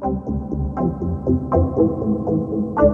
Thank you.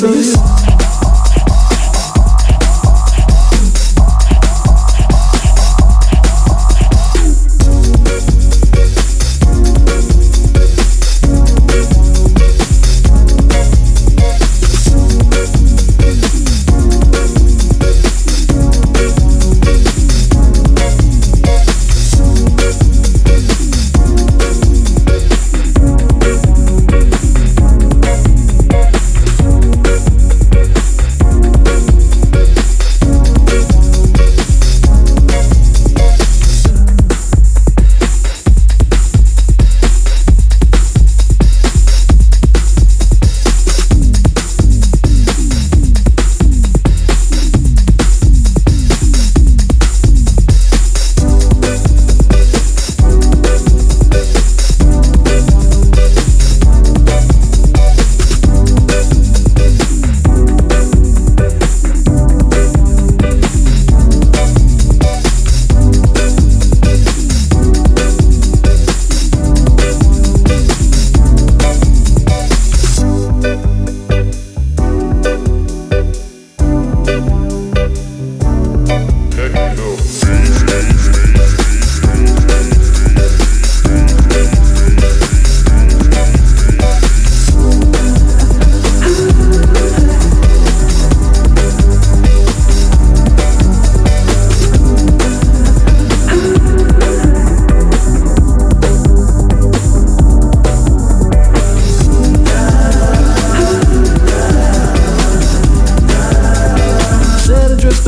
baby.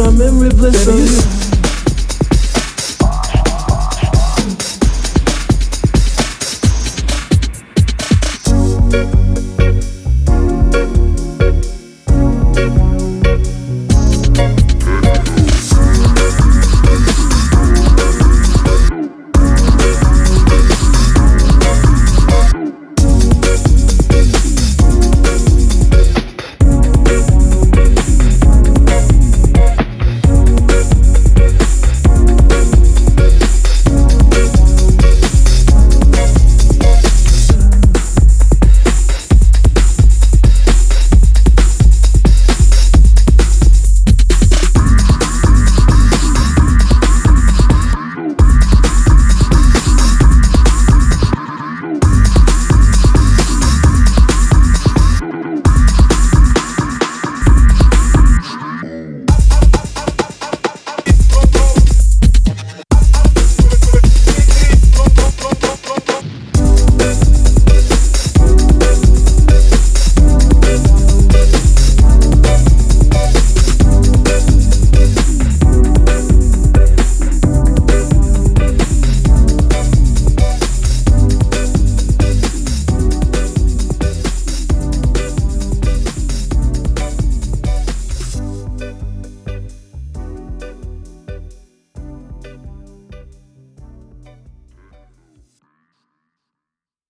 some memory bliss on you.